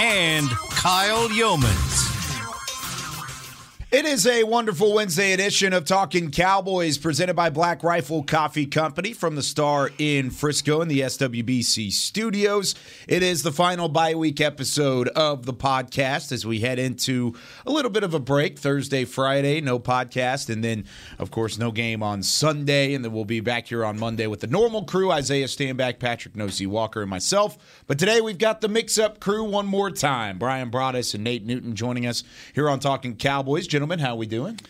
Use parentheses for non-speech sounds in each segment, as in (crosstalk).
and Kyle Yeomans. It is a wonderful Wednesday edition of Talking Cowboys presented by Black Rifle Coffee Company from the Star in Frisco in the SWBC studios. It is the final bye week episode of the podcast as we head into a little bit of a break Thursday, Friday, no podcast, and then, of course, no game on Sunday. And then we'll be back here on Monday with the normal crew Isaiah Stanback, Patrick Nosey Walker, and myself. But today we've got the mix up crew one more time. Bryan Broaddus and Nate Newton joining us here on Talking Cowboys. Gentlemen, how we doing?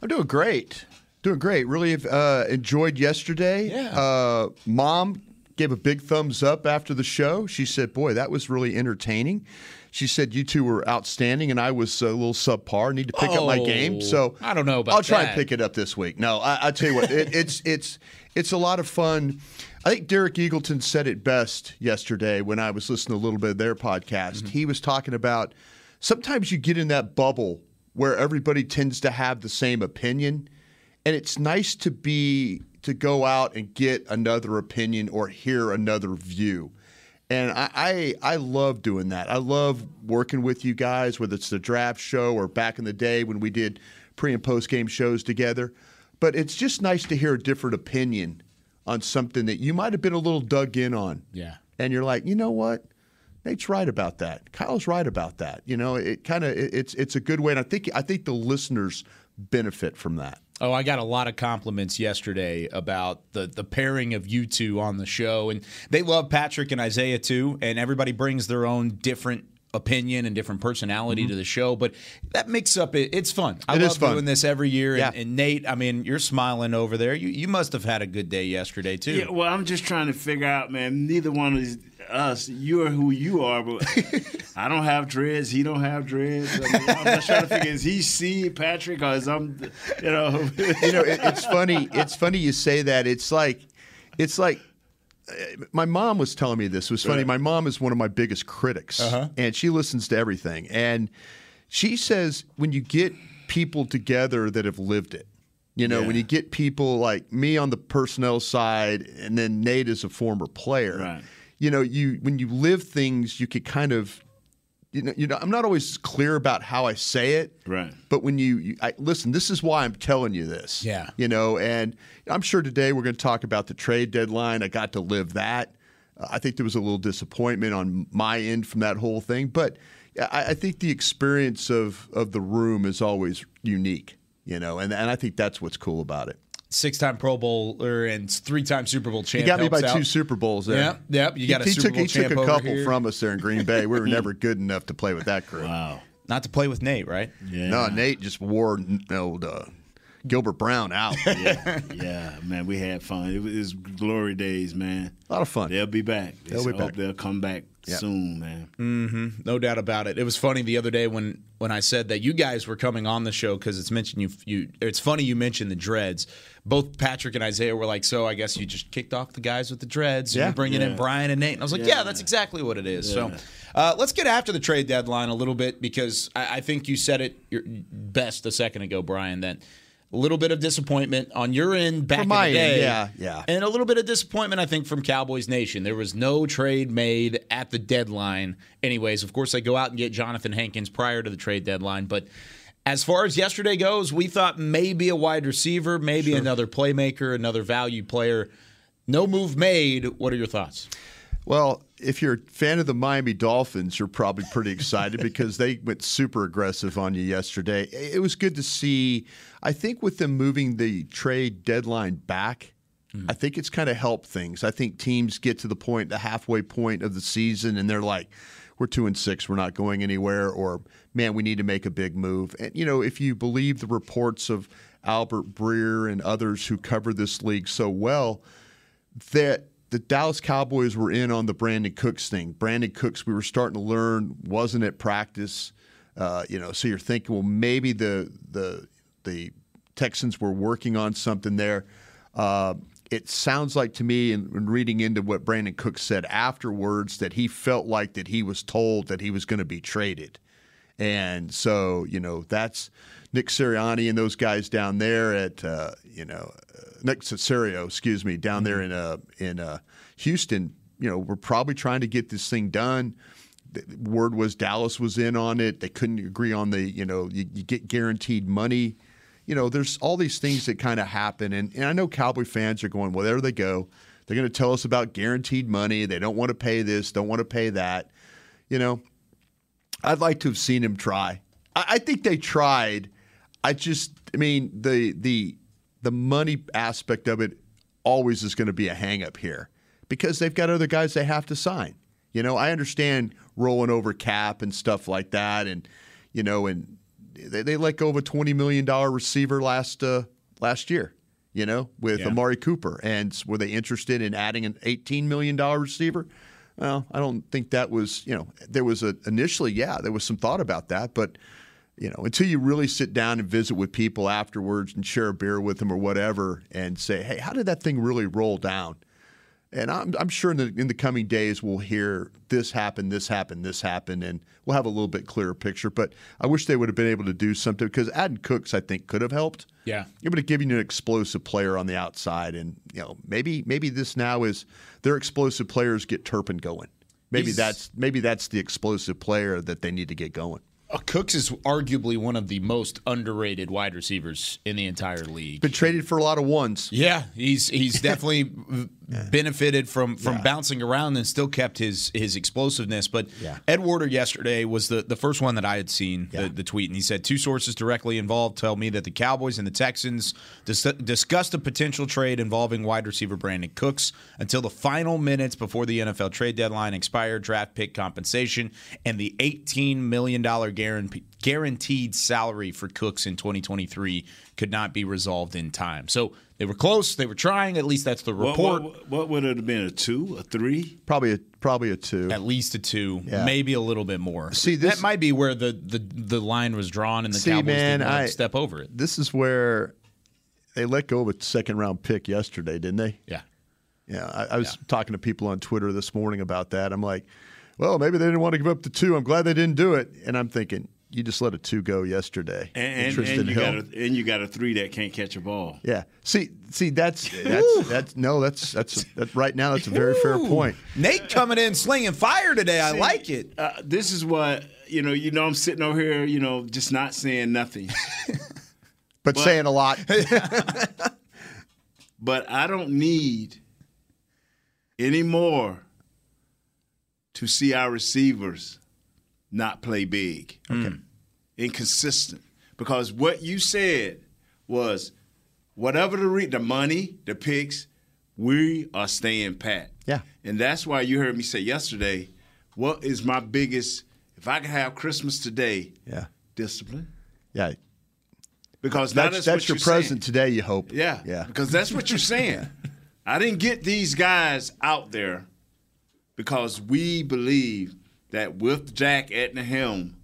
I'm doing great. Doing great. Really uh, enjoyed yesterday. Yeah. Uh, Mom gave a big thumbs up after the show. She said, "Boy, that was really entertaining." She said you two were outstanding, and I was a little subpar. Need to pick up my game. So I don't know about I'll try that. and pick it up this week. No, I, I tell you what, it, it's it's it's a lot of fun. I think Derek Eagleton said it best yesterday when I was listening to a little bit of their podcast. He was talking about sometimes you get in that bubble where everybody tends to have the same opinion, and it's nice to be to go out and get another opinion or hear another view. And I, I I love doing that. I love working with you guys, whether it's the draft show or back in the day when we did pre and post game shows together. But it's just nice to hear a different opinion on something that you might have been a little dug in on. Yeah. And you're like, you know what? Nate's right about that. Kyle's right about that. You know, it kind of it, it's it's a good way, and I think I think the listeners benefit from that. Oh, I got a lot of compliments yesterday about the the pairing of you two on the show, and they love Patrick and Isaiah too. And everybody brings their own different opinion and different personality to the show, but that makes up it. It's fun. I Mm-hmm. It love is fun. doing this every year. Yeah. And, and Nate, I mean, you're smiling over there. You you must have had a good day yesterday too. Yeah, well, I'm just trying to figure out, man. Neither one of us, you are who you are, but (laughs) I don't have dreads. He don't have dreads. I mean, I'm just trying to figure: is he C Patrick or is I'm, you know? you know, it, it's funny. It's funny you say that. It's like, it's like, my mom was telling me this. It was funny. Right. My mom is one of my biggest critics, uh-huh. and she listens to everything. And she says when you get people together that have lived it, you know, Yeah. when you get people like me on the personnel side, and then Nate is a former player, Right. you know, you when you live things, you could kind of. You know, you know, I'm not always clear about how I say it, Right. But when you, you I, listen, this is why I'm telling you this. Yeah. You know, and I'm sure today we're going to talk about the trade deadline. I got to live that. Uh, I think there was a little disappointment on my end from that whole thing, but I, I think the experience of of the room is always unique. You know, and and I think that's what's cool about it. Six time Pro Bowler and three time Super Bowl champ. He got me by out. two Super Bowls there. Yep, yep, you got a he, he Super took, Bowl he took a couple here. from us there in Green Bay. We were (laughs) never good enough to play with that crew. wow. Not to play with Nate, right? Yeah. No, Nate just wore you know, the Gilbert Brown out. (laughs) yeah, yeah, man. We had fun. It was, it was glory days, man. A lot of fun. They'll be back. They'll be hope back. They'll come back Yeah. soon, man. No doubt about it. It was funny the other day when when I said that you guys were coming on the show because it's mentioned you you. It's funny you mentioned the dreads. Both Patrick and Isaiah were like, "So I guess you just kicked off the guys with the dreads. Yeah. You're bringing in Brian and Nate." And I was like, Yeah. "Yeah, that's exactly what it is." So uh, let's get after the trade deadline a little bit because I, I think you said it best a second ago, Brian. That. A little bit of disappointment on your end back in the end, day. yeah, yeah. And a little bit of disappointment, I think, from Cowboys Nation. There was no trade made at the deadline. Anyways, of course, they go out and get Jonathan Hankins prior to the trade deadline. But as far as yesterday goes, we thought maybe a wide receiver, maybe another playmaker, another value player. No move made. What are your thoughts? Well, if you're a fan of the Miami Dolphins, you're probably pretty excited (laughs) because they went super aggressive on you yesterday. It was good to see. I think with them moving the trade deadline back, mm-hmm. I think it's kind of helped things. I think teams get to the point, the halfway point of the season, and they're like, we're two and six, we're not going anywhere, or man, we need to make a big move. And, you know, if you believe the reports of Albert Breer and others who cover this league so well, that the Dallas Cowboys were in on the Brandin Cooks thing. Brandin Cooks, we were starting to learn, wasn't at practice. Uh, you know, so you're thinking, well, maybe the the the Texans were working on something there. Uh, it sounds like to me, in, in reading into what Brandin Cooks said afterwards, that he felt like that he was told that he was going to be traded, and so you know that's Nick Sirianni and those guys down there at uh, you know uh, Nick Caserio, excuse me, down there in uh, in uh, Houston. You know, we're probably trying to get this thing done. The word was Dallas was in on it. They couldn't agree on the you know you, you get guaranteed money. You know, there's all these things that kind of happen, and, and I know Cowboy fans are going, well, there they go. They're going to tell us about guaranteed money. They don't want to pay this, don't want to pay that. You know, I'd like to have seen him try. I, I think they tried. I just, I mean, the the the money aspect of it always is going to be a hangup here because they've got other guys they have to sign. You know, I understand rolling over cap and stuff like that, and you know, and they, they let go of a twenty million dollar receiver last uh, last year. You know, with Yeah. Amari Cooper, and were they interested in adding an eighteen million dollar receiver? Well, I don't think that was. You know, there was a initially, yeah, there was some thought about that, but you know, until you really sit down and visit with people afterwards and share a beer with them or whatever, and say, hey, how did that thing really roll down? And I'm, I'm sure in the, in the coming days we'll hear this happened, this happened, this happened, and we'll have a little bit clearer picture. But I wish they would have been able to do something because adding Cooks, I think, could have helped. Yeah. It would have given you an explosive player on the outside, and you know maybe maybe this now is their explosive players get Turpin going. Maybe He's- that's maybe that's the explosive player that they need to get going. Uh, Cooks is arguably one of the most underrated wide receivers in the entire league. Been traded for a lot of ones. Yeah, he's he's (laughs) definitely benefited from from bouncing around and still kept his his explosiveness. But Yeah. Ed Werder yesterday was the, the first one that I had seen the, the tweet, and he said two sources directly involved tell me that the Cowboys and the Texans dis- discussed a potential trade involving wide receiver Brandin Cooks until the final minutes before the NFL trade deadline expired. Draft pick compensation and the eighteen million dollar guarantee guaranteed salary for Cooks in 2023 could not be resolved in time. So they were close. They were trying. At least that's the report. what, what would it have been? A two, a three? Probably a probably a two. At least a two, Yeah. maybe a little bit more. See, this- that might be where the, the, the line was drawn, and the See, Cowboys man, didn't I- step over it. This is where they let go of a second round pick yesterday, didn't they? Yeah, Yeah, I, I was talking to people on Twitter this morning about that. I'm like, well, maybe they didn't want to give up the two. I'm glad they didn't do it. And I'm thinking, you just let a two go yesterday. And, and, Tristan and you Hill. got a, and you got a three that can't catch a ball. yeah. See, see, that's that's that's no, that's that's that, right now. That's a very fair point. Nate coming in slinging fire today. I like it. Uh, this is what you know. You know, I'm sitting over here, you know, just not saying nothing. (laughs) But, saying a lot. (laughs) but I don't need any more to see our receivers not play big, okay. Hmm. inconsistent. Because what you said was, whatever the re- the money, the picks, we are staying pat. Yeah. and that's why you heard me say yesterday, what is my biggest? If I could have Christmas today, Yeah, discipline. yeah. Because That's that's, that's what your you're present saying. today. You hope. Yeah, yeah. Because that's what you're (laughs) saying. I didn't get these guys out there because we believe that with Dak at the helm,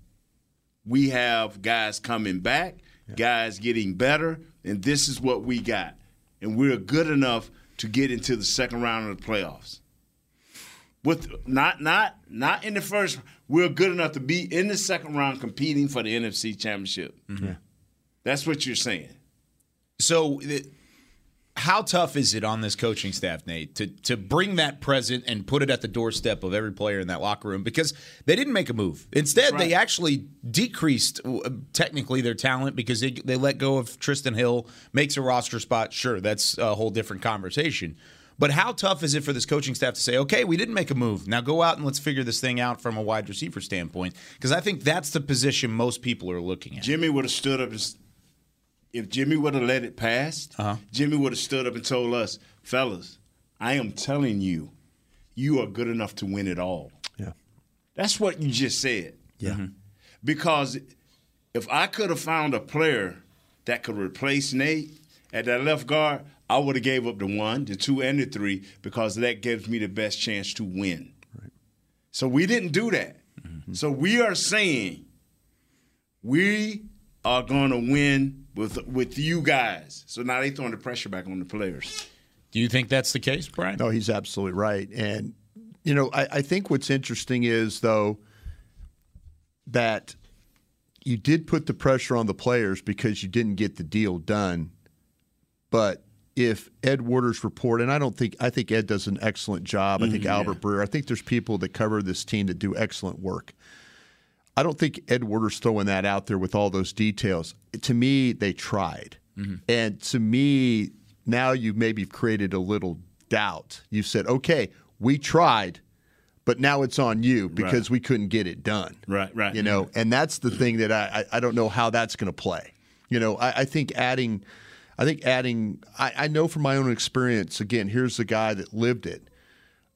we have guys coming back, guys getting better, and this is what we got. And we're good enough to get into the second round of the playoffs. With not not not in the first, we're good enough to be in the second round competing for the NFC championship. Mm-hmm. That's what you're saying. So, it- how tough is it on this coaching staff, Nate, to to bring that present and put it at the doorstep of every player in that locker room? Because they didn't make a move. Instead, they actually decreased uh, technically their talent because they they let go of Trysten Hill, makes a roster spot. Sure, that's a whole different conversation. But how tough is it for this coaching staff to say, okay, we didn't make a move. Now go out and let's figure this thing out from a wide receiver standpoint? Because I think that's the position most people are looking at. Jimmy would have stood up and s- if Jimmy would have let it pass, Uh-huh. Jimmy would have stood up and told us, fellas, I am telling you, you are good enough to win it all. Yeah. That's what you just said. Yeah. Because if I could have found a player that could replace Nate at that left guard, I would have gave up the one, the two, and the three because that gives me the best chance to win. Right. So we didn't do that. Mm-hmm. So we are saying we are going to win with with you guys. So now they throwing the pressure back on the players. Do you think that's the case, Brian? No, he's absolutely right. And you know, I, I think what's interesting is though that you did put the pressure on the players because you didn't get the deal done. But if Ed Werder's report, and I don't think I think Ed does an excellent job. I think mm-hmm, Albert Breer. I think there's people that cover this team that do excellent work. I don't think Ed Werder's throwing that out there with all those details. To me, they tried, mm-hmm. and to me, now you've maybe created a little doubt. You said, "Okay, we tried." but now it's on you because right. we couldn't get it done. Right, right. You know, and that's the thing that I I, I don't know how that's going to play. You know, I, I, think adding, I think adding. I, I, know from my own experience. Again, here's the guy that lived it.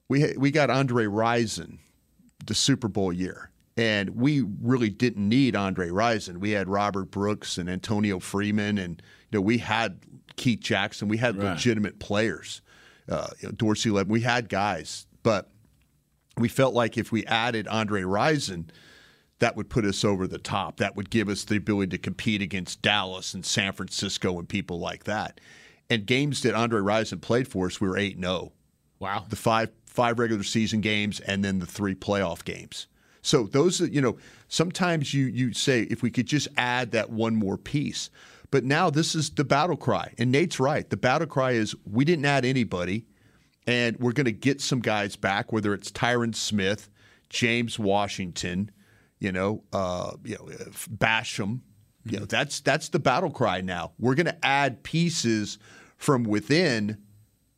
We we got Andre Rison, the Super Bowl year, and we really didn't need Andre Rison. We had Robert Brooks and Antonio Freeman, and you know we had Keith Jackson. We had right. legitimate players. Uh, you know, Dorsey led. We had guys, but we felt like if we added Andre Rison, that would put us over the top. That would give us the ability to compete against Dallas and San Francisco and people like that. And games that Andre Rison played for us, we were 8 0. Wow. The five five regular season games and then the three playoff games. So those you know, sometimes you you say if we could just add that one more piece. But now this is the battle cry. And Nate's right. The battle cry is we didn't add anybody and we're going to get some guys back, whether it's Tyron Smith, James Washington, you know, uh, you know, Basham. You know, that's that's the battle cry now. We're going to add pieces from within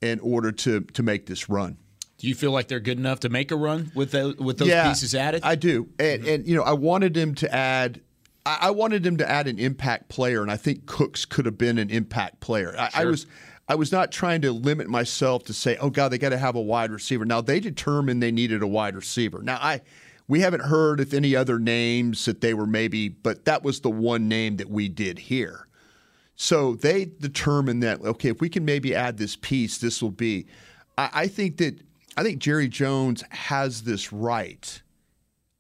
in order to to make this run. Do you feel like they're good enough to make a run with the, with those yeah, pieces added? I do, and, and you know, I wanted him to add. I wanted him to add an impact player, and I think Cooks could have been an impact player. I, sure. I was I was not trying to limit myself to say, oh God, they got to have a wide receiver. Now they determined they needed a wide receiver. Now I we haven't heard if any other names that they were maybe, but that was the one name that we did hear. So they determined that okay, if we can maybe add this piece, this will be. I, I think that I think Jerry Jones has this right.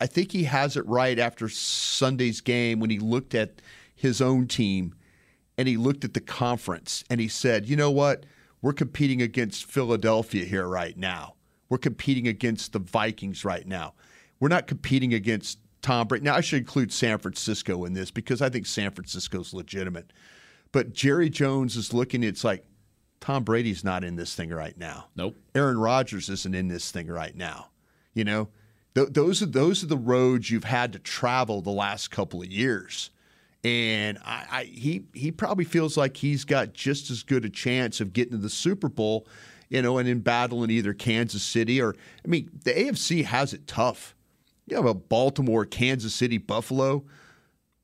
I think he has it right after Sunday's game when he looked at his own team and he looked at the conference and he said, you know what? We're competing against Philadelphia here right now. We're competing against the Vikings right now. We're not competing against Tom Brady. Now, I should include San Francisco in this because I think San Francisco's legitimate. But Jerry Jones is looking, it's like Tom Brady's not in this thing right now. Nope. Aaron Rodgers isn't in this thing right now. You know, Th- those are those are the roads you've had to travel the last couple of years and I, I, he he probably feels like he's got just as good a chance of getting to the Super Bowl, you know, and in battling either Kansas City or I mean the AFC has it tough. You have a Baltimore, Kansas City, Buffalo.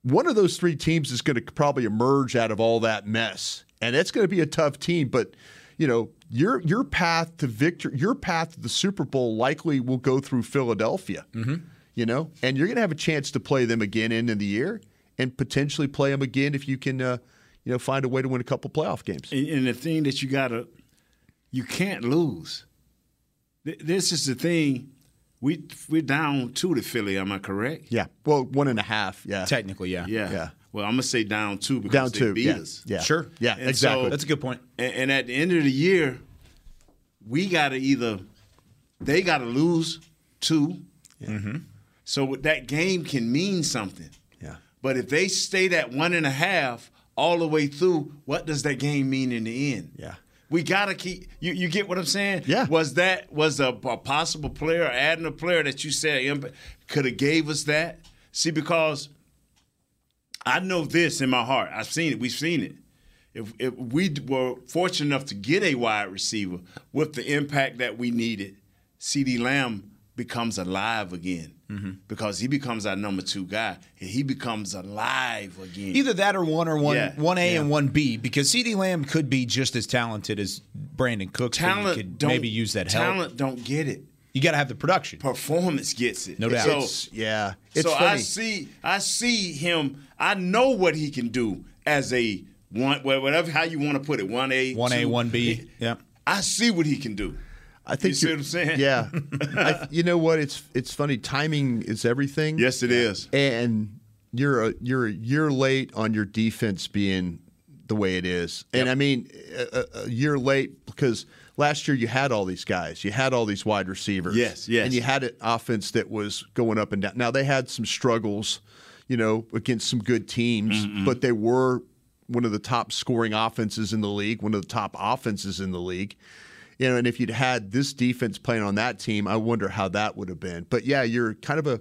One of those three teams is going to probably emerge out of all that mess, and it's going to be a tough team. But you know, your your path to victory, your path to the Super Bowl likely will go through Philadelphia. Mm-hmm. You know, and you're going to have a chance to play them again in the year and potentially play them again if you can, uh, you know, find a way to win a couple playoff games. And, and the thing that you gotta, you can't lose. This is the thing. We we're down two to Philly. Am I correct? Yeah. Well, one and a half. Yeah. Technically, yeah. Yeah. Yeah. Well, I'm gonna say down two because down they two. beat yeah. us. Yeah. Sure. Yeah. And exactly. so- That's a good point. And, and at the end of the year, we gotta either they gotta lose 2 Mm-hmm. So that game can mean something. yeah. But if they stay that one and a half all the way through, what does that game mean in the end? Yeah. We gotta keep you. You get what I'm saying? Yeah. Was that was a, a possible player adding a player that you said could have gave us that? See, because I know this in my heart. I've seen it. We've seen it. If, if we were fortunate enough to get a wide receiver with the impact that we needed, CeeDee Lamb becomes alive again Mm-hmm. because he becomes our number two guy. And he becomes alive again. Either that or one or one Yeah, one A yeah. and one B because CeeDee Lamb could be just as talented as Brandin Cooks. talent could maybe use that help. Talent don't get it. You got to have the production. Performance gets it. No doubt. So, It's, yeah. It's so funny. I see I see him. I know what he can do as a one, whatever how you want to put it, one A, One A, one B. (laughs) Yeah. I see what he can do. I think You see what I'm saying? Yeah, (laughs) I, you know what? It's it's funny. Timing is everything. Yes, it is. and you're a you're a year late on your defense being the way it is. And I mean, a, a year late because last year you had all these guys, you had all these wide receivers. Yes, yes. and you had an offense that was going up and down. Now they had some struggles, you know, against some good teams, but they were one of the top scoring offenses in the league, one of the top offenses in the league. You know, and if you'd had this defense playing on that team, I wonder how that would have been. But yeah, you're kind of a,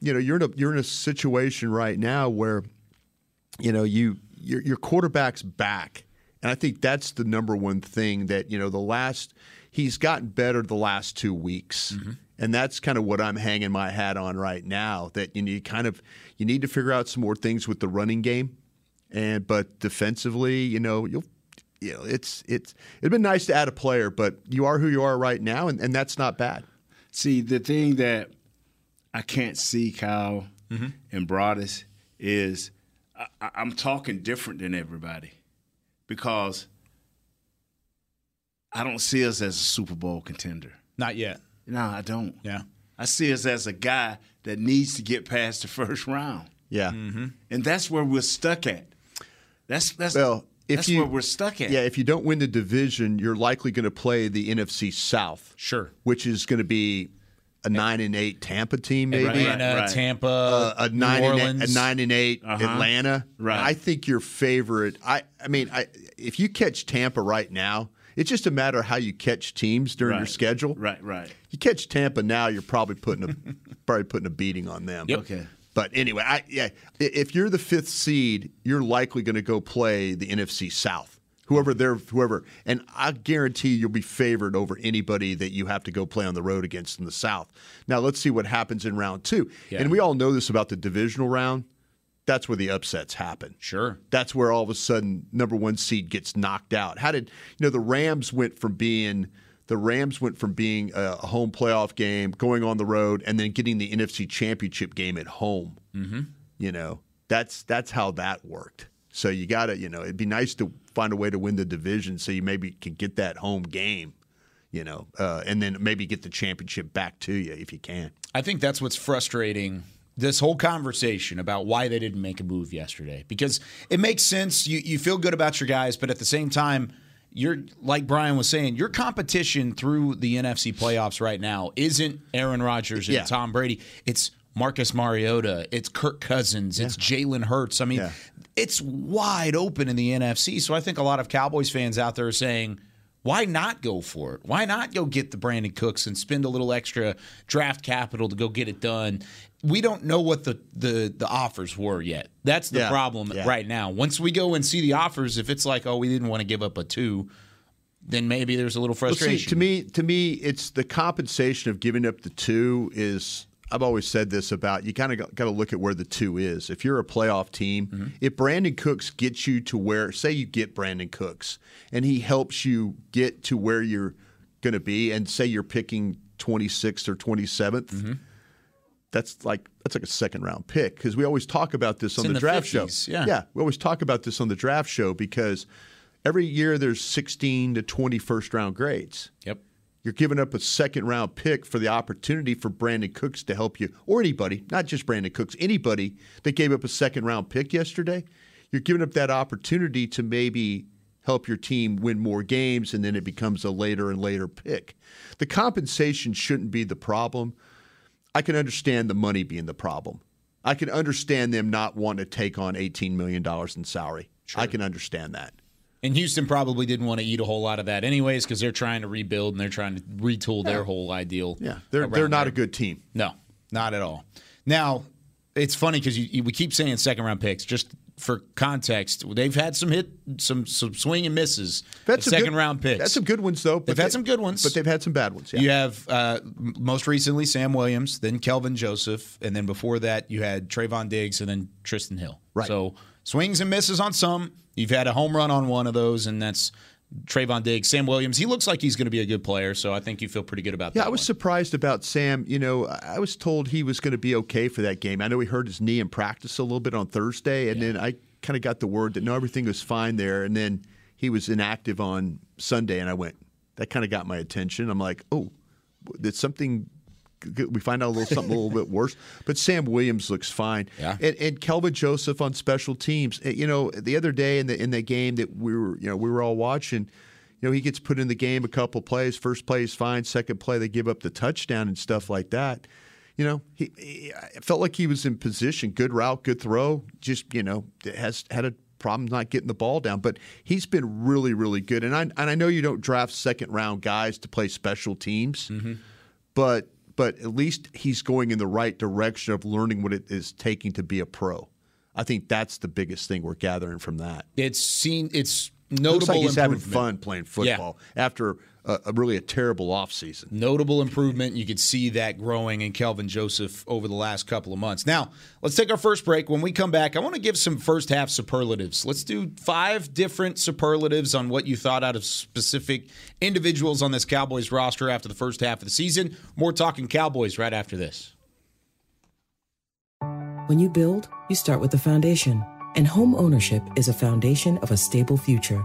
you know, you're in a you're in a situation right now where, you know, you your your quarterback's back, and I think that's the number one thing that you know the last he's gotten better the last two weeks. Mm-hmm. And that's kind of what I'm hanging my hat on right now. That you know, you kind of you need to figure out some more things with the running game, and but defensively, you know, you'll you know, it's it's it'd been nice to add a player, but you are who you are right now, and, and that's not bad. See, the thing that I can't see, Kyle mm-hmm. and Broaddus, is I- I'm talking different than everybody because I don't see us as a Super Bowl contender. Not yet. No, I don't. Yeah. I see us as a guy that needs to get past the (laughs) first round, Yeah. Mm-hmm. and that's where we're stuck at. That's that's Well, if that's you where we're stuck at. Yeah, if you don't win the division, you're likely going to play the NFC South. Sure. Which is going to be a nine and eight Tampa team, maybe. Atlanta, right. Tampa, Uh, a New nine and Orleans. eight, a nine and 8 Uh-huh. Atlanta. Right. I think your favorite. I I mean, I, if you catch Tampa right now, it's just a matter of how you catch teams during your schedule. Right, right. You catch Tampa now, you're probably putting a (laughs) probably putting a beating on them. Yep. Okay. But anyway, I, yeah, if you're the fifth seed, you're likely going to go play the NFC South. Whoever they're whoever, and I guarantee you'll be favored over anybody that you have to go play on the road against in the South. Now let's see what happens in round two. Yeah. And we all know this about the divisional round. That's where the upsets happen. Sure. That's where all of a sudden number one seed gets knocked out. How did you know the Rams went from being the Rams went from being a home playoff game, going on the road, and then getting the NFC Championship game at home. Mm-hmm. You know that's that's how that worked. So you got to you know it'd be nice to find a way to win the division so you maybe can get that home game. You know, uh, and then maybe get the championship back to you if you can. I think that's what's frustrating. This whole conversation about why they didn't make a move yesterday because it makes sense. You you feel good about your guys, but at the same time, you're like Brian was saying, your competition through the NFC playoffs right now isn't Aaron Rodgers and Yeah. Tom Brady. It's Marcus Mariota. It's Kirk Cousins. It's Jalen Hurts. I mean, Yeah. It's wide open in the NFC. So I think a lot of Cowboys fans out there are saying, why not go for it? Why not go get the Brandin Cooks and spend a little extra draft capital to go get it done? We don't know what the the, the offers were yet. That's the Yeah. problem Yeah. right now. Once we go and see the offers, if it's like, oh, we didn't want to give up a two, then maybe there's a little Well, frustration. see, to me, to me, it's the compensation of giving up the two is. I've always said this about you kind of got to look at where the two is. If you're a playoff team, Mm-hmm. if Brandin Cooks gets you to where, say, you get Brandin Cooks, and he helps you get to where you're going to be, and say you're picking 26th or 27th, Mm-hmm. that's like that's like a second round pick because we always talk about this on the, the draft 50s, show. yeah. yeah, we always talk about this on the draft show because every year there's 16 to 20 first round grades. yep. You're giving up a second round pick for the opportunity for Brandin Cooks to help you, or anybody, not just Brandin Cooks, anybody that gave up a second round pick yesterday. You're giving up that opportunity to maybe help your team win more games, and then it becomes a later and later pick. The compensation shouldn't be the problem. I can understand the money being the problem. I can understand them not wanting to take on $18 million in salary. I can understand that. And Houston probably didn't want to eat a whole lot of that anyways because they're trying to rebuild and they're trying to retool their whole ideal. Yeah, they're, they're not there. a good team. No, not at all. Now, it's funny because you, you, we keep saying second round picks. Just for context, they've had some hit, some some swing and misses. They've had some second good- round picks. That's some good ones, though. but They've had some good ones. but they've had some bad ones. Yeah. You have uh, most recently Sam Williams, then Kelvin Joseph, and then before that you had Trevon Diggs, and then Trysten Hill. Right. So swings and misses on some. You've had a home run on one of those, and that's Trevon Diggs. Sam Williams, he looks like he's going to be a good player, so I think you feel pretty good about Yeah, that. I was one. surprised about Sam. You know, I was told he was going to be okay for that game. I know he hurt his knee in practice a little bit on Thursday, and then I kind of got the word that no, everything was fine there, and then he was inactive on Sunday, and I went. That kind of got my attention. I'm like, oh, did something? We find out a little something a little bit worse. But Sam Williams looks fine. Yeah. And, and Kelvin Joseph on special teams. Eh, You know, the other day in the in the game that we were, you know, we were all watching. You know, he gets put in the game a couple plays. First play is fine. Second play, they give up the touchdown and stuff like that. You know, he, he felt like he was in position. Good route, good throw. Just you know, has had a problem not getting the ball down. But he's been really, really good. And I and I know you don't draft second round guys to play special teams, but but at least he's going in the right direction of learning what it is taking to be a pro. I think that's the biggest thing we're gathering from that. It's seen. It's notable. Looks like he's having fun playing football after a, a really a terrible offseason. Notable improvement. You could see that growing in Kelvin Joseph over the last couple of months. Now, let's take our first break. When we come back, I want to give some first half superlatives. Let's do five different superlatives on what you thought out of specific individuals on this Cowboys roster after the first half of the season. More talking Cowboys right after this. When you build, you start with the foundation. And home ownership is a foundation of a stable future.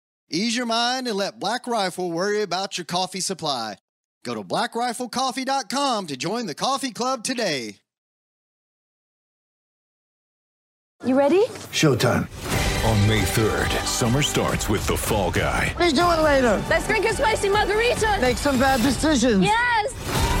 Ease your mind and let Black Rifle worry about your coffee supply. Go to blackriflecoffee.com to join the coffee club today. You ready? Showtime. On May 3rd, summer starts with The Fall Guy. Let's do it later. Let's drink a spicy margarita. Make some bad decisions. Yes.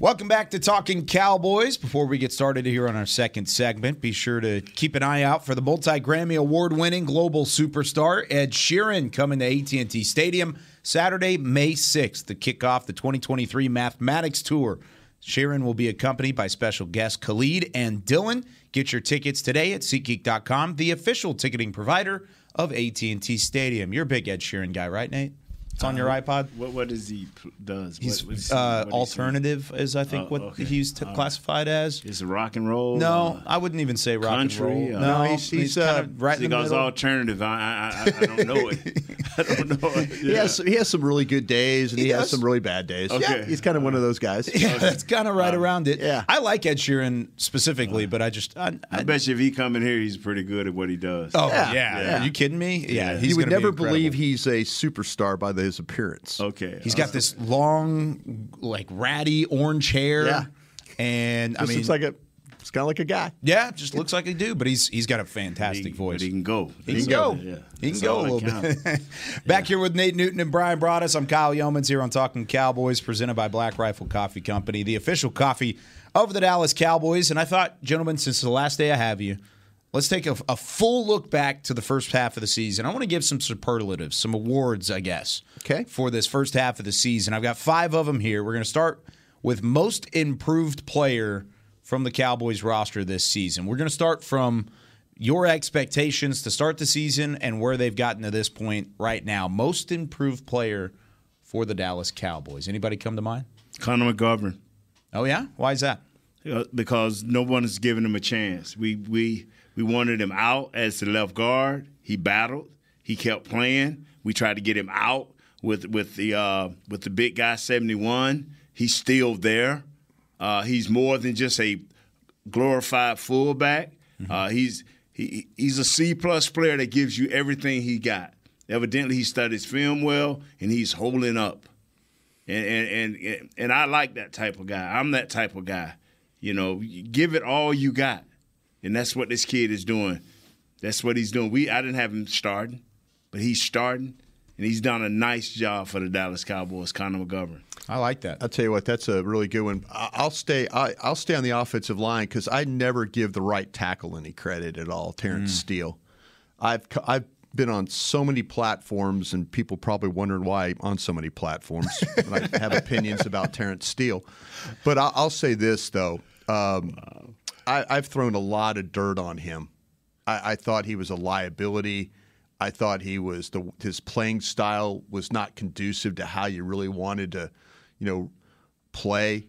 Welcome back to Talking Cowboys. Before we get started here on our second segment, be sure to keep an eye out for the multi-Grammy award-winning global superstar Ed Sheeran coming to AT&T Stadium Saturday, May 6th to kick off the 2023 Mathematics Tour. Sheeran will be accompanied by special guests Khalid and Dylan. Get your tickets today at SeatGeek.com, the official ticketing provider of AT&T Stadium. You're a big Ed Sheeran guy, right, Nate? It's on your iPod. What what does he p- does? He's what, what's- uh, what is he? alternative, is I think Oh, what okay. he's t- All right. classified as. Is it rock and roll? No, uh, I wouldn't even say rock country. and roll. uh, No, he's- he's, he's, kind uh, of right in he the goes middle. alternative. I, I, I, I don't know it. (laughs) I don't know it. He Yeah. has he has some really good days and he, He has does. some really bad days. Okay. Yeah, he's kind of one of those guys. Yeah, that's kind of right around it. yeah. I like Ed Sheeran specifically, but I just I, I bet you if he come in here, he's pretty good at what he does. oh yeah, Yeah. Are you kidding me? Yeah, Yeah. he's you would gonna be never incredible. believe he's a superstar by the, his appearance. Okay. He's got this long, like ratty orange hair. Yeah. and I This mean, looks like a It's kind of like a guy. Yeah, just looks like a dude, but he's he's got a fantastic voice. he can go. He, can go. Yeah. He can That's go a little bit. (laughs) Back here with Nate Newton and Bryan Broaddus. I'm Kyle Yeomans here on Talking Cowboys, presented by Black Rifle Coffee Company, the official coffee of the Dallas Cowboys. And I thought, gentlemen, since the last day I have you, let's take a, a full look back to the first half of the season. I want to give some superlatives, some awards, I guess, okay, for this first half of the season. I've got five of them here. We're going to start with most improved player from the Cowboys roster this season. We're going to start from your expectations to start the season and where they've gotten to this point right now. Most improved player for the Dallas Cowboys. Anybody come to mind? Connor McGovern. Oh yeah, why is that? Uh, because no one is giving him a chance. We we we wanted him out as the left guard. He battled. He kept playing. We tried to get him out with with the uh, with the big guy seventy one. He's still there. Uh, he's more than just a glorified fullback. Mm-hmm. Uh, he's he, he's a C plus player that gives you everything he got. Evidently, he studies film well, and he's holding up. And and and and I like that type of guy. I'm that type of guy. You know, give it all you got, and that's what this kid is doing. That's what he's doing. We I didn't have him starting, but he's starting, and he's done a nice job for the Dallas Cowboys. Connor McGovern. I like that. I'll tell you what, that's a really good one. I'll stay. I, will stay on the offensive line because I never give the right tackle any credit at all. Terrence mm. Steele. I've I've been on so many platforms, and people probably wondering why I'm on so many platforms. (laughs) I have opinions about Terrence Steele, but I'll, I'll say this though: um, I, have thrown a lot of dirt on him. I, I thought he was a liability. I thought he was the his playing style was not conducive to how you really wanted to you know, play,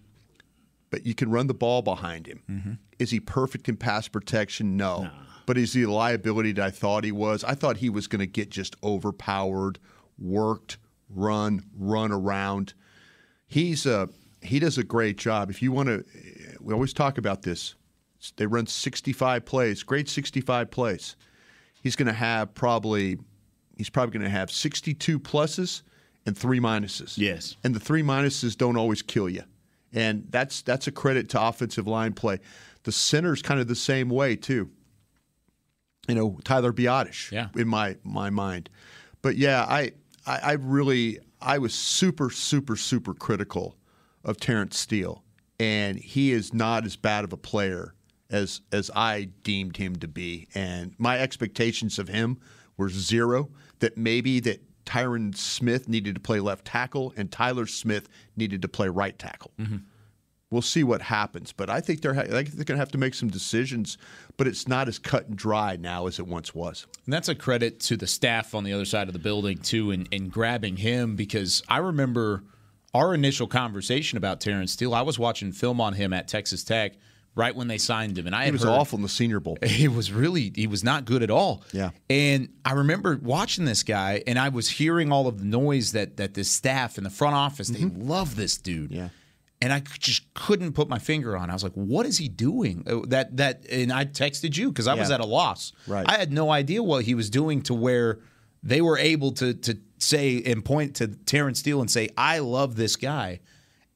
but you can run the ball behind him. Mm-hmm. Is he perfect in pass protection? No. no. But is he the liability that I thought he was? I thought he was going to get just overpowered, worked, run, run around. He's a he does a great job. If you want to, we always talk about this. They run 65 plays, great 65 plays. He's going to have probably he's probably going to have 62 pluses and three minuses. Yes. And the three minuses don't always kill you. And that's that's a credit to offensive line play. The center's kind of the same way too. You know, Tyler Biadasz yeah. in my my mind. But yeah, I, I I really I was super, super, super critical of Terrence Steele. And he is not as bad of a player as as I deemed him to be. And my expectations of him were zero. That maybe that Tyron Smith needed to play left tackle and Tyler Smith needed to play right tackle. Mm-hmm. We'll see what happens, but I think they're I think they're going to have to make some decisions. But it's not as cut and dry now as it once was. And that's a credit to the staff on the other side of the building too, in, in grabbing him because I remember our initial conversation about Terrence Steele. I was watching film on him at Texas Tech right when they signed him, and I he was heard, awful in the Senior Bowl. (laughs) He was really he was not good at all. Yeah, and I remember watching this guy, and I was hearing all of the noise that that this staff in the front office they mm-hmm. love this dude. Yeah. And I just couldn't put my finger on. I was like, "What is he doing?" Uh, that that, and I texted you because I yeah. was at a loss. Right. I had no idea what he was doing to where they were able to to say and point to Terrence Steele and say, "I love this guy."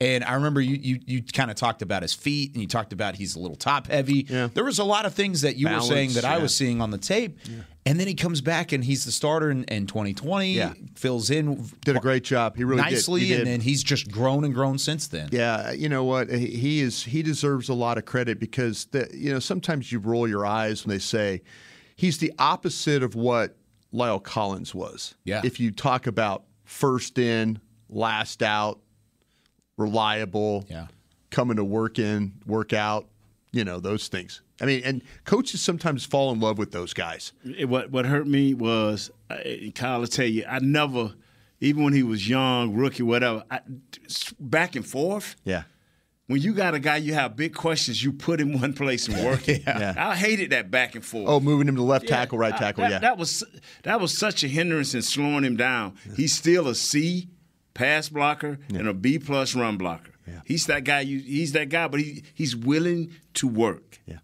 And I remember you you, you kind of talked about his feet and you talked about he's a little top heavy. Yeah. There was a lot of things that you Balance, were saying that yeah. I was seeing on the tape. Yeah. And then he comes back and he's the starter in, in 2020. Yeah. Fills in. Did a great job. He really nicely, did. He did. and then he's just grown and grown since then. Yeah, you know what? He is. He deserves a lot of credit because the, you know sometimes you roll your eyes when they say he's the opposite of what La'el Collins was. Yeah. If you talk about first in, last out, reliable, yeah. coming to work in, work out, you know, those things. I mean, and coaches sometimes fall in love with those guys. It, what what hurt me was, uh, Kyle, will tell you, I never, even when he was young, rookie, whatever, I, back and forth. Yeah. When you got a guy you have big questions, you put him (laughs) one place and work it. yeah. I hated that back and forth. Oh, moving him to left yeah, tackle, right tackle. That, yeah, that was that was such a hindrance in slowing him down. He's still a C pass blocker yeah. and a B plus run blocker. Yeah. He's that guy. You, he's that guy, but he he's willing to work. Yeah.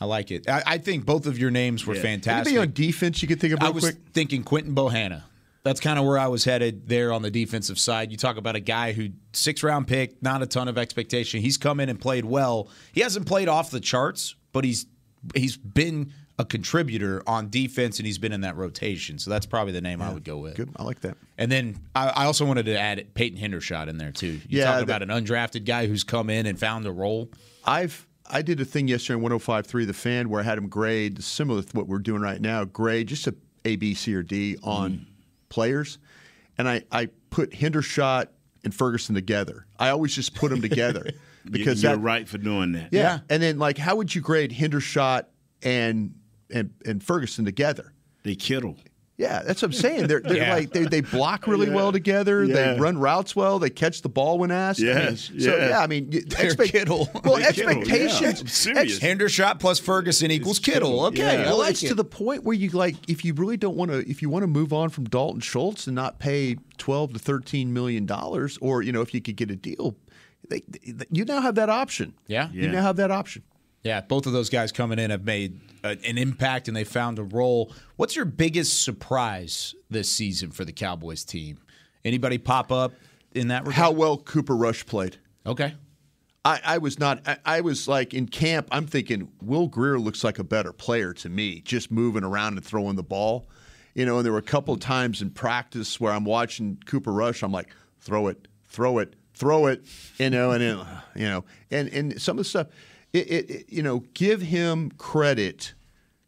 I like it. I, I think both of your names were yeah. fantastic. Anybody on defense you could think of real I was quick? thinking Quinton Bohanna. That's kind of where I was headed there on the defensive side. You talk about a guy who six round pick, not a ton of expectation. He's come in and played well. He hasn't played off the charts, but he's he's been a contributor on defense and he's been in that rotation. So that's probably the name I would go with. Good. I like that. And then I, I also wanted to add Peyton Hendershot in there too. You Yeah, talk that- about an undrafted guy who's come in and found a role. I've I did a thing yesterday on 105.3 The Fan where I had him grade similar to what we're doing right now. Grade just a A, B, C, or D on Mm. players, and I I put Hendershot and Ferguson together. I always just put them together (laughs) because you're that, right for doing that. yeah. And then like, how would you grade Hendershot and and and Ferguson together? They kittle. Yeah, that's what I'm saying. They're, they're (laughs) Yeah. like they, they block really Yeah. well together. Yeah. They run routes well. They catch the ball when asked. I mean, Yes, So yeah, I mean, They're expect- Kittle. (laughs) Well, They're Kittle, yeah. expectations. Hendershot plus Ferguson equals Kittle. Okay, I well, like it's it. to the point where you like if you really don't want to if you want to move on from Dalton Schultz and not pay twelve to thirteen million dollars, or you know if you could get a deal, they, they- you now have that option. Yeah. you now have that option. Yeah, both of those guys coming in have made a, an impact and they found a role. What's your biggest surprise this season for the Cowboys team? Anybody pop up in that regard? How well Cooper Rush played. Okay. I, I was not. I, I was like in camp. I'm thinking Will Grier looks like a better player to me, just moving around and throwing the ball. You know, and there were a couple of times in practice where I'm watching Cooper Rush. I'm like, throw it, throw it, throw it. You know, and then, you know, and and some of the stuff. It, it, it you know, give him credit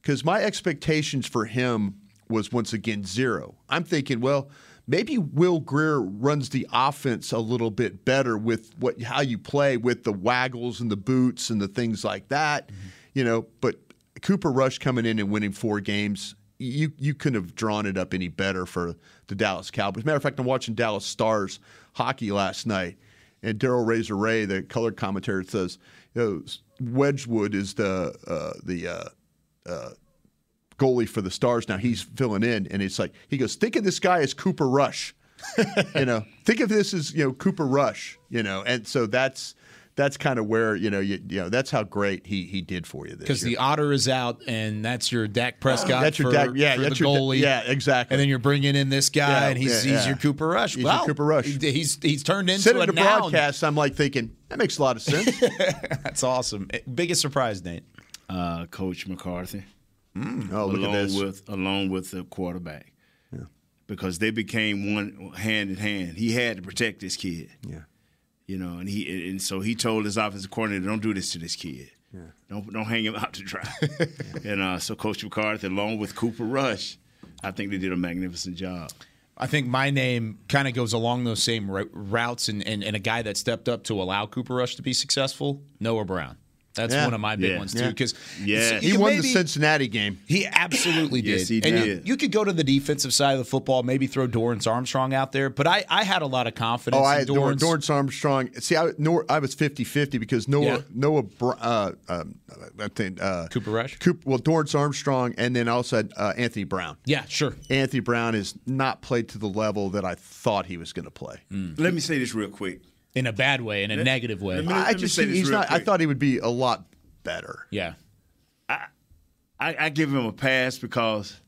because my expectations for him was once again zero. I'm thinking, well, maybe Will Grier runs the offense a little bit better with what how you play with the waggles and the boots and the things like that, mm-hmm. you know. But Cooper Rush coming in and winning four games, you you couldn't have drawn it up any better for the Dallas Cowboys. Matter of fact, I'm watching Dallas Stars hockey last night, and Daryl Razor Reaugh, the color commentator, says, you know, Wedgewood is the uh, the uh, uh, goalie for the Stars now. He's filling in, and it's like he goes, think of this guy as Cooper Rush. (laughs) you know, think of this as you know Cooper Rush. You know, and so that's that's kind of where you know you, you know that's how great he he did for you this Because year. the Otter is out, and that's your Dak Prescott. That's your for, Dak- yeah, for that's the your Da- goalie. yeah, exactly. And then you're bringing in this guy, Yeah, and he's yeah, he's yeah. your Cooper Rush. He's your wow, Cooper Rush. He- He's he's turned into Sitting a to noun. broadcast, I'm like thinking that makes a lot of sense. (laughs) That's awesome. Eh, Biggest surprise, Nate. Uh, Coach McCarthy. Oh, look at along this. with along with the quarterback. Because they became one hand in hand. He had to protect this kid. Yeah. You know, and he and so he told his offensive coordinator, "Don't do this to this kid. Yeah. Don't don't hang him out to dry." (laughs) and uh, so Coach McCarthy, along with Cooper Rush, I think they did a magnificent job. I think my name kind of goes along those same ro- routes, and, and, and a guy that stepped up to allow Cooper Rush to be successful, Noah Brown. That's Yeah. one of my big Yeah. ones too. Because Yeah. he won the Cincinnati game. He absolutely did. Yes, he And you- did. you, could go to the defensive side of the football, maybe throw Dorance Armstrong out there, but I, I had a lot of confidence Oh, I in had Dorance. Dorance Armstrong. See, I, Nor, I was 50-50 because Noah Yeah. Noah Br- uh, um, I think uh, Cooper Rush. Coop, well, Dorance Armstrong, and then also had, uh, Anthony Brown. Yeah, sure. Anthony Brown has not played to the level that I thought he was going to play. Let me say this real quick. In a bad way, in a Let- negative way. let I just say this he's real not. I thought he would be a lot better. yeah. I, I give him a pass because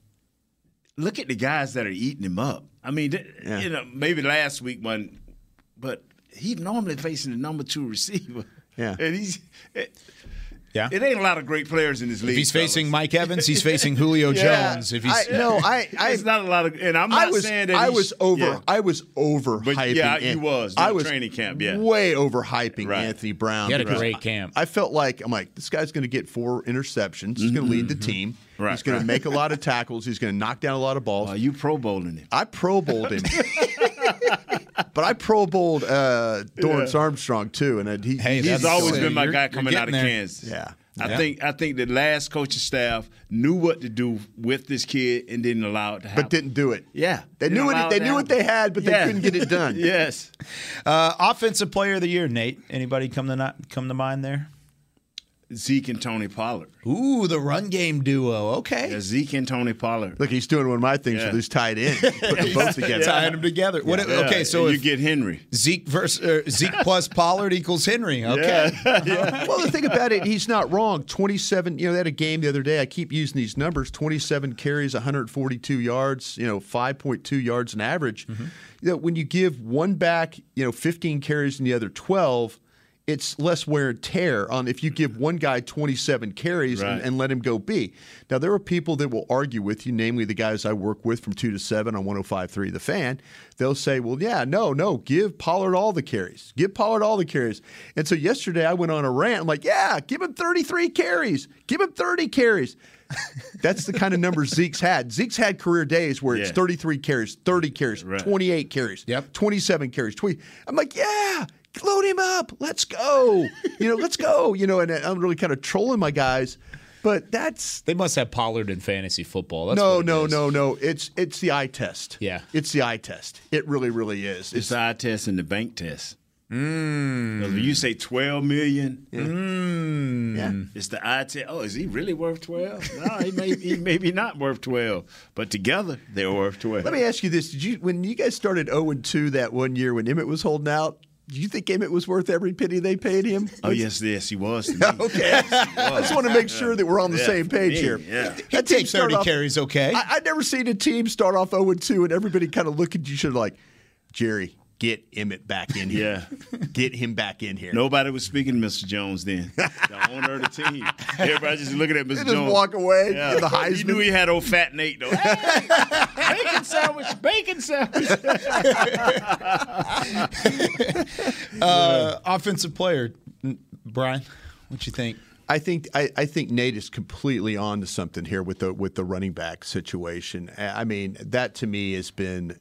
look at the guys that are eating him up. I mean, th- Yeah. you know, maybe last week one, but he's normally facing the number two (laughs) receiver. Yeah. and he's. It, Yeah. It ain't a lot of great players in this league. If he's facing fellas. Mike Evans, he's (laughs) facing Julio Yeah, Jones. If he's I, no, I, I, It's not a lot of, and I'm I not was, saying that I he's- was over. yeah. I was over But hyping. yeah, you An- was I was training camp, yeah. way over hyping Right. Anthony Brown. He had a because great I- camp. I felt like I'm like this guy's going to get four interceptions. He's going to mm-hmm. lead the team. Mm-hmm. Right, He's going right. to make a lot (laughs) of tackles. He's going to knock down a lot of balls. Are you pro bowling him? I Pro Bowled him. (laughs) but I Pro Bowled uh, Dorance Armstrong too, and he, Hey, he's He's that's always been my guy coming out of there. Kansas. Yeah. I Yeah. think I think the last coaching staff knew what to do with this kid and didn't allow it to happen. but didn't do it. Yeah, They Didn't knew allow what they it to knew what they had, but they couldn't get it (laughs) done. yes. uh, offensive player of the year, Nate. Anybody come to not come to mind there? Zeke and Tony Pollard. Ooh, the run game duo. Okay. Yeah, Zeke and Tony Pollard. Look, he's doing one of my things Yeah. with his tight end, (laughs) putting them both together. Tying them together. What, Yeah. Okay, so you if get Henry. Zeke versus uh, Zeke plus Pollard equals Henry. Okay. (laughs) (laughs) well, the thing about it, he's not wrong. 27, you know, they had a game the other day. I keep using these numbers 27 carries, 142 yards, you know, 5.2 yards an average. Mm-hmm. You know, when you give one back, you know, 15 carries and the other 12, it's less wear and tear on if you give one guy 27 carries and, Right. and let him go be. Now, there are people that will argue with you, namely the guys I work with from 2 to 7 on 105.3 The Fan. They'll say, well, yeah, no, no, give Pollard all the carries. Give Pollard all the carries. And so yesterday I went on a rant. I'm like, yeah, give him 33 carries. Give him 30 carries. (laughs) That's the kind of numbers Zeke's had. Zeke's had career days where it's 33 carries, 30 carries, 28 carries, Yep. 27 carries, 20. I'm like, yeah, load him up. Let's go. You know, let's go. You know, and I'm really kind of trolling my guys, but that's They must have Pollard in fantasy football. That's no, what no, is. no, no. It's it's the eye test. Yeah. it's the eye test. It really, really is. It's the eye test and the bank test. Mm. You say 12 million, Mm. Yeah. it's the eye test. Oh, is he really worth 12? No, he may, he (laughs) may be not worth 12. But together, they're worth 12. Let me ask you this: Did you, when you guys started zero and two that one year when Emmitt was holding out? Do you think Emmitt was worth every penny they paid him? Oh, yes, yes, he was. to (laughs) me. Okay, I just want to make sure that we're on the Yeah, same page me, here. yeah. That He team takes 30 off- carries, okay? I, I'd never seen a team start off 0 2 and everybody kind of look at you should like, Jerry, get Emmitt back in here. Yeah. (laughs) Get him back in here. Nobody was speaking to Mr. Jones then. (laughs) The owner of the team. Everybody just looking at Mr. They Jones. just walk away Yeah. in the You knew he had old fat Nate though. Hey, bacon sandwich, bacon sandwich. (laughs) Uh, offensive player, Bryan, what you think? I think I, I think Nate is completely on to something here with the with the running back situation. I I mean, that to me has been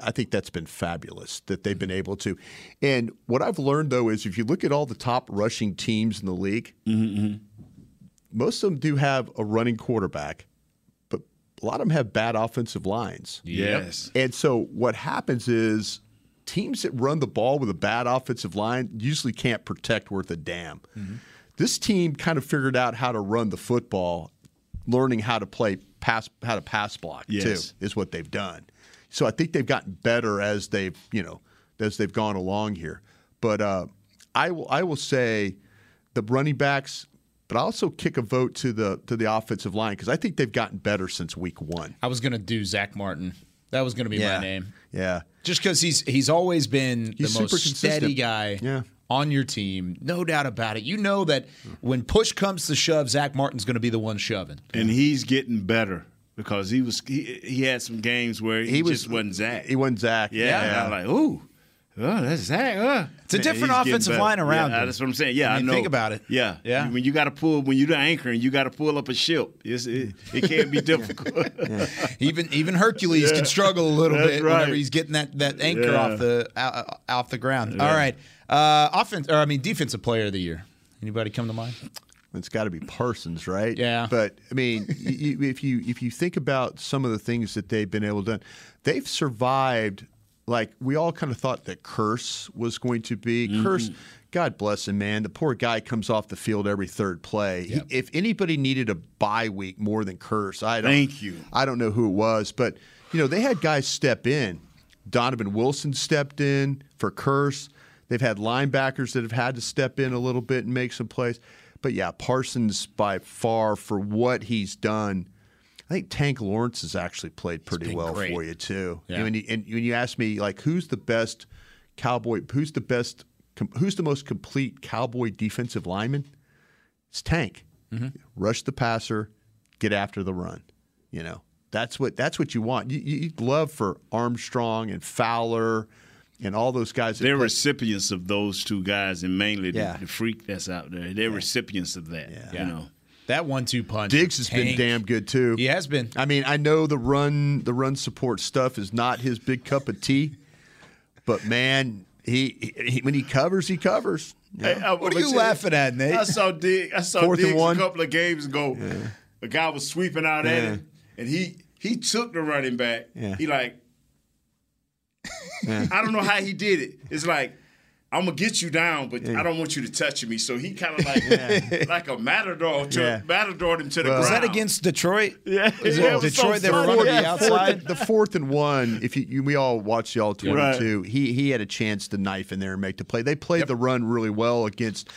I think that's been fabulous that they've been able to. And what I've learned though is if you look at all the top rushing teams in the league, most of them do have a running quarterback, but a lot of them have bad offensive lines. Yes. And so what happens is teams that run the ball with a bad offensive line usually can't protect worth a damn. This team kind of figured out how to run the football, learning how to play pass how to pass block Yes. too is what they've done. So I think they've gotten better as they've, you know, as they've gone along here. But uh, I will I will say the running backs but I also kick a vote to the to the offensive line because I think they've gotten better since week one. I was going to do Zach Martin. That was going to be Yeah. my name. Yeah. Just because he's he's always been He's the most super steady consistent. guy Yeah. on your team, no doubt about it. You know that when push comes to shove, Zach Martin's going to be the one shoving. and he's getting better because he was he, he had some games where he, He was- just wasn't Zach. He wasn't Zach. yeah, and I'm like, ooh, oh, that's Zach. Uh. It's a different he's offensive line around Yeah, that's what I'm saying. Yeah, I I, mean, know. think about it. Yeah, Yeah. When you got to pull, when you're the anchoring, you got to pull up a ship. It's, it, it can't be (laughs) difficult. Even even Hercules Yeah. can struggle a little That's bit right. whenever he's getting that, that anchor Yeah. off the out, off the ground. Yeah. All right, uh, offense or I mean defensive player of the year. Anybody come to mind? It's got to be Parsons, right? Yeah. But I mean, (laughs) you, if you if you think about some of the things that they've been able to do, they've survived. Like we all kind of thought that Kearse was going to be Mm-hmm. Kearse. God bless him, man. The poor guy comes off the field every third play. He- if anybody needed a bye week more than Kearse, I don't. Thank you. I don't know who it was, but you know they had guys step in. Donovan Wilson stepped in for Kearse. They've had linebackers that have had to step in a little bit and make some plays. But yeah, Parsons by far for what he's done. I think Tank Lawrence has actually played pretty well great. for you too. Yeah. You know, and, you, and when you ask me like who's the best cowboy, who's the best, com- who's the most complete cowboy defensive lineman? It's Tank. Mm-hmm. Rush the passer, get after the run. You know that's what that's what you want. You, you, you'd love for Armstrong and Fowler and all those guys. They're play- recipients of those two guys, and mainly the, Yeah. the freak that's out there. They're recipients of that. You know. That one-two punch. Diggs has been damn good too. He has been. I mean, I know the run the run support stuff is not his big cup of tea, but man, he, he when he covers, he covers. You know? Hey, I- What are you tell laughing at, Nate? I saw Dig. I saw Fourth Diggs one. a couple of games ago. A guy was sweeping out at him, and he he took the running back. Yeah. He like, Yeah. I don't know how he did it. It's like. I'm gonna get you down, but I don't want you to touch me. So he kind of (laughs) like like a matador to Yeah. matador him to the Well- Was that against Detroit? Yeah. Is Yeah, it (laughs) it was so Detroit they were funny. running the outside? Fourth, the fourth and one. If you, you we all watched the all twenty Right. he he had a chance to knife in there and make the play. They played the run really well against.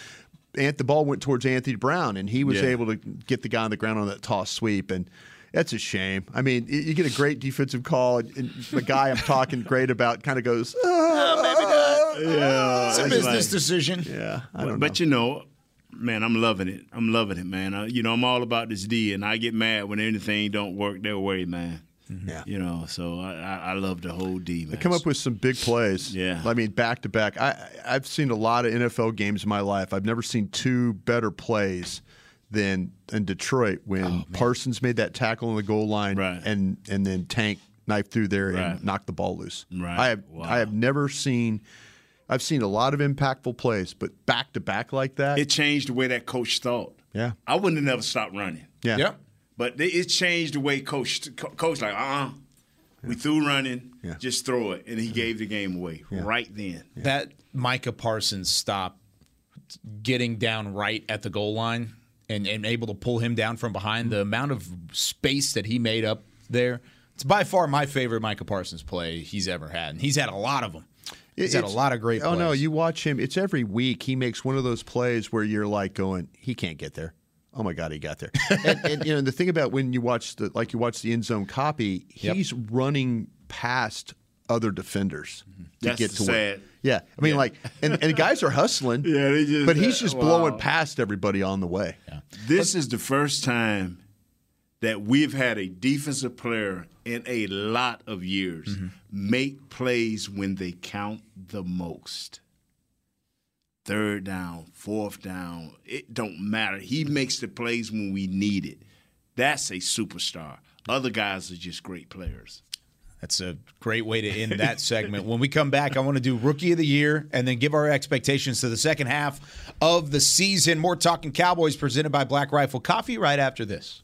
Ant, the ball went towards Anthony Brown, and he was Yeah. able to get the guy on the ground on that toss sweep. And that's a shame. I mean, you get a great defensive call, and, and the guy I'm talking great about kind of goes, (laughs) "Oh, ah. Yeah, It's a business like- decision. Yeah, I but, don't but you know, man, I'm loving it. I'm loving it, man. I, you know, I'm all about this D, and I get mad when anything don't work their way, man. Mm-hmm. Yeah. You know, so I, I, I love the whole D, man. They come up with some big plays. Yeah. I mean, back to back. I I've seen a lot of NFL games in my life. I've never seen two better plays than in Detroit when Parsons made that tackle on the goal line and and then Tank knifed through there Right. and knocked the ball loose. Right. I have Wow. I have never seen I've seen a lot of impactful plays, but back to back like that. It changed the way that coach thought. yeah. I wouldn't have never stopped running. Yeah. Yep. But it changed the way coach coach like uh uh we threw running, just throw it, and he gave the game away right then. That Micah Parsons stop getting down right at the goal line and, and able to pull him down from behind, mm-hmm. the amount of space that he made up there, it's by far my favorite Micah Parsons play he's ever had. And he's had a lot of them. He's had a lot of great Oh no, you watch him. It's every week he makes one of those plays where you're like going, he can't get there. Oh my God, he got there. (laughs) and, and you know the thing about when you watch the like you watch the end zone copy, Yep. he's running past other defenders to That's get to where. sad. Yeah, I mean like, and, and guys are hustling. (laughs) Yeah, they just- but he's just wow. blowing past everybody on the way. This is the first time that we've had a defensive player in a lot of years Mm-hmm. make plays when they count the most. Third down, fourth down, it don't matter. He makes the plays when we need it. That's a superstar. Other guys are just great players. That's a great way to end that segment. When we come back, I want to do Rookie of the Year and then give our expectations to the second half of the season. More Talking Cowboys presented by Black Rifle Coffee right after this.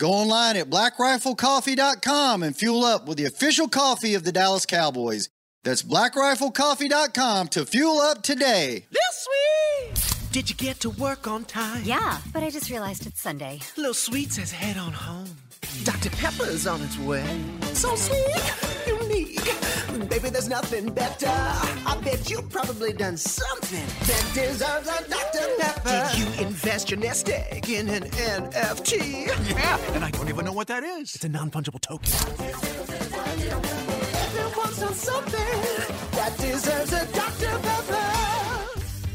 Go online at blackriflecoffee.com and fuel up with the official coffee of the Dallas Cowboys. That's blackriflecoffee.com to fuel up today. Little Sweet! Did you get to work on time? Yeah, but I just realized it's Sunday. Little Sweet says head on home. Dr. Pepper's on its way. So sweet, unique. Baby, there's nothing better. I bet you've probably done something that deserves a Dr. Pepper. Did you invest your nest egg in an NFT? Yeah, and I don't even know what that is. It's a non fungible token. Everyone's done something that deserves a Dr.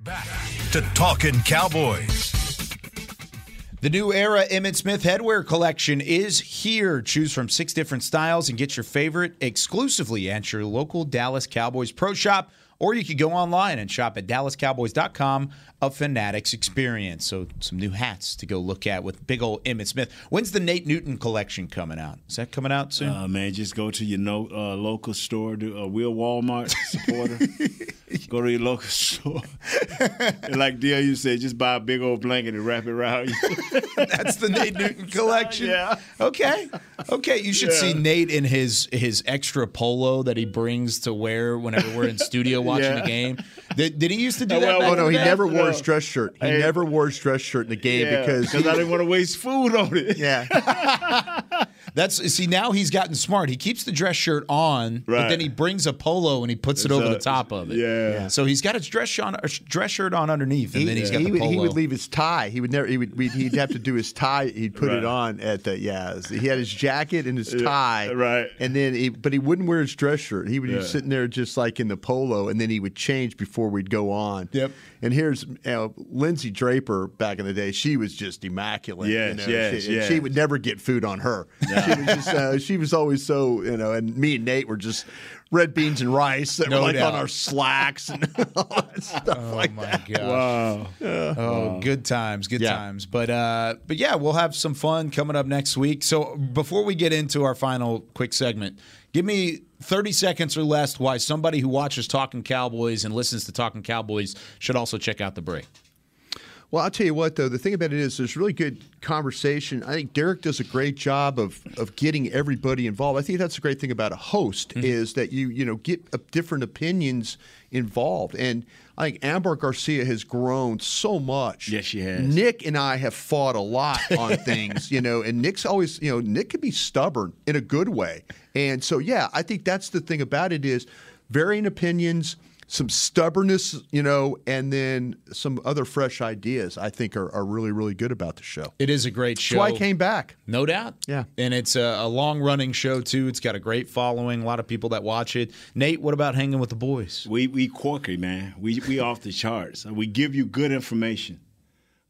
Back to Talking Cowboys. The new era Emmitt Smith headwear collection is here. Choose from six different styles and get your favorite exclusively at your local Dallas Cowboys Pro Shop, or you could go online and shop at dallascowboys.com, a Fanatics experience. So, some new hats to go look at with big old Emmitt Smith. When's the Nate Newton collection coming out? Is that coming out soon? Uh, man, just go to your no, uh, local store. Do, uh, we're Walmart supporter. (laughs) go to your local store. and like you said, just buy a big old blanket and wrap it around you. (laughs) That's the Nate Newton (laughs) collection. Yeah. Okay. Okay. You should Yeah. see Nate in his his extra polo that he brings to wear whenever we're in studio watching Yeah. the game. Did, did he used to do Oh, that? well, Oh in no, he day? never wore No. his dress shirt. He Hey. never wore his dress shirt in the game Yeah, because I didn't want to waste food on it. yeah, (laughs) That's see now he's gotten smart. He keeps the dress shirt on, but then he brings a polo and he puts it over a- the top of it. yeah. So he's got his dress on, a dress shirt on underneath, and he, then he's got he the would, polo. he would leave his tie. He would never. He would. He'd have to do his tie. He'd put Right. it on at the yeah. He had his jacket and his Yeah, tie. right. And then, he, but he wouldn't wear his dress shirt. He would be sitting there just like in the polo, and then he would change before we'd go on. Yep. And here's you know, Lindsay Draper back in the day. She was just immaculate. you Yes, know, yes, she, yes. she would never get food on her. She was just. Uh, she was always so you know. And me and Nate were just red beans and rice that No were like doubt. on our slacks and (laughs) all that stuff like Oh my that. gosh. Wow. Oh, good times, good Yeah. times. But uh, but yeah, we'll have some fun coming up next week. So before we get into our final quick segment, give me 30 seconds or less why somebody who watches Talking Cowboys and listens to Talking Cowboys should also check out the break. Well, I'll tell you what, though, the thing about it is there's really good conversation. I think Derek does a great job of of getting everybody involved. I think that's the great thing about a host Mm-hmm. is that you you know get uh, different opinions involved. And I think Amber Garcia has grown so much. Yes, she has. Nick and I have fought a lot (laughs) on things, you know, and Nick's always, you know, Nick can be stubborn in a good way. And so, yeah, I think that's the thing about it is varying opinions, some stubbornness, you know, and then some other fresh ideas. I think are, are really, really good about the show. It is a great show. That's why I came back. No doubt. Yeah. And it's a, a long running show, too. It's got a great following, a lot of people that watch it. Nate, what about hanging with the boys? We we quirky, man. We we off the charts. We give you good information,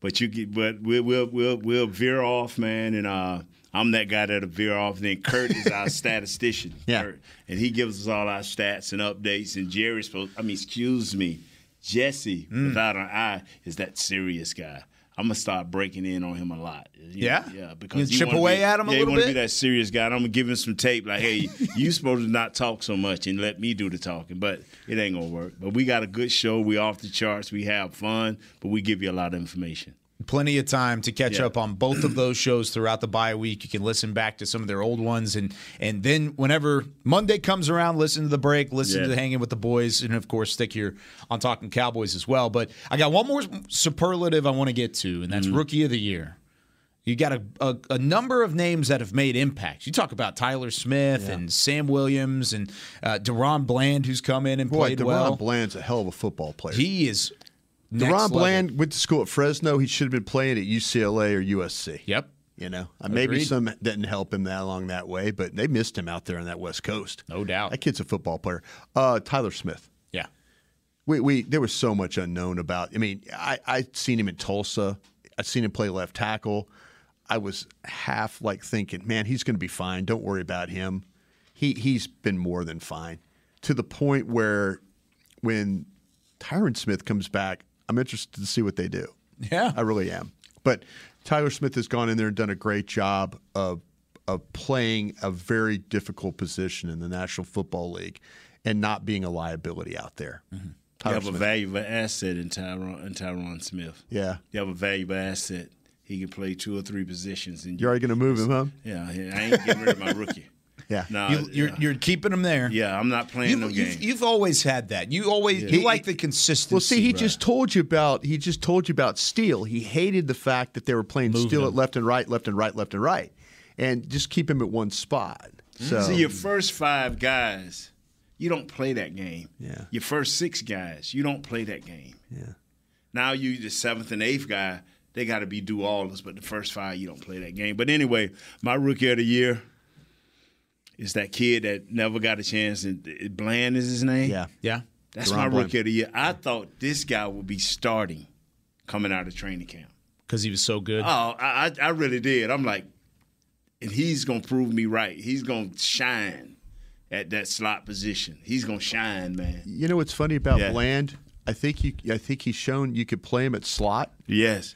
but you get, but we'll we'll we'll, we'll veer off, man. And uh, I'm that guy that'll veer off. And then Kurt is our (laughs) statistician. Yeah. Kurt, and he gives us all our stats and updates. And Jerry's supposed. I mean, excuse me, Jesse, Mm. without an I, is that serious guy. I'm gonna start breaking in on him a lot. You Yeah? know, yeah. You Because chip wanna away be, at him a yeah, little you wanna be that serious guy. And I'm gonna give him some tape. Like, hey, (laughs) you supposed to not talk so much and let me do the talking, but it ain't gonna work. But we got a good show. We off the charts. We have fun, but we give you a lot of information. Plenty of time to catch Yeah. up on both of those shows throughout the bye week. You can listen back to some of their old ones, and and then whenever Monday comes around, listen to the break, listen Yeah. to the hanging with the boys, and of course stick here on talking Cowboys as well. But I got one more superlative I want to get to, and that's rookie of the year. You got a, a, a number of names that have made impacts. You talk about Tyler Smith and Sam Williams and uh, DaRon Bland, who's come in and Boy, played DaRon well. Bland's a hell of a football player. He is next DaRon. Bland went to school at Fresno. He should have been playing at UCLA or USC. Yep. You know, Uh, maybe some didn't help him that along that way, but they missed him out there on that West Coast. No doubt. That kid's a football player. Uh, Tyler Smith. Yeah. We, we there was so much unknown about. I mean, I I'd seen him in Tulsa. I'd seen him play left tackle. I was half like thinking, man, he's going to be fine. Don't worry about him. He he's been more than fine to the point where when Tyron Smith comes back, I'm interested to see what they do. Yeah. I really am. But Tyler Smith has gone in there and done a great job of of playing a very difficult position in the National Football League and not being a liability out there. Mm-hmm. You Tyler have a valuable asset in Tyron in Tyron Smith. Yeah. You have a valuable asset. He can play two or three positions. And You're already going to move him, huh? Yeah, I ain't getting rid of my rookie. Yeah. No, You, you're, you're keeping him there. yeah, I'm not playing You've, no you've, game. you've always had that. You always you He- like the consistency. Well, see, he Right. just told you about he just told you about Steele. He hated the fact that they were playing Moving Steele him. at left and right, left and right, left and right, and just keep him at one spot. Mm-hmm. So See, your first five guys, you don't play that game. Yeah. Your first six guys, you don't play that game. Yeah. Now you the seventh and eighth guy, they got to be do allers, but the first five you don't play that game. But anyway, my rookie of the year is that kid that never got a chance. And Bland is his name. yeah, yeah. That's DaRon my Bland. rookie of the year. I thought this guy would be starting coming out of training camp. because he was so good. Oh, I, I I really did. I'm like, and he's gonna prove me right. He's gonna shine at that slot position. He's gonna shine, man. You know what's funny about Yeah. Bland? I think you I think he's shown you could play him at slot, Yes.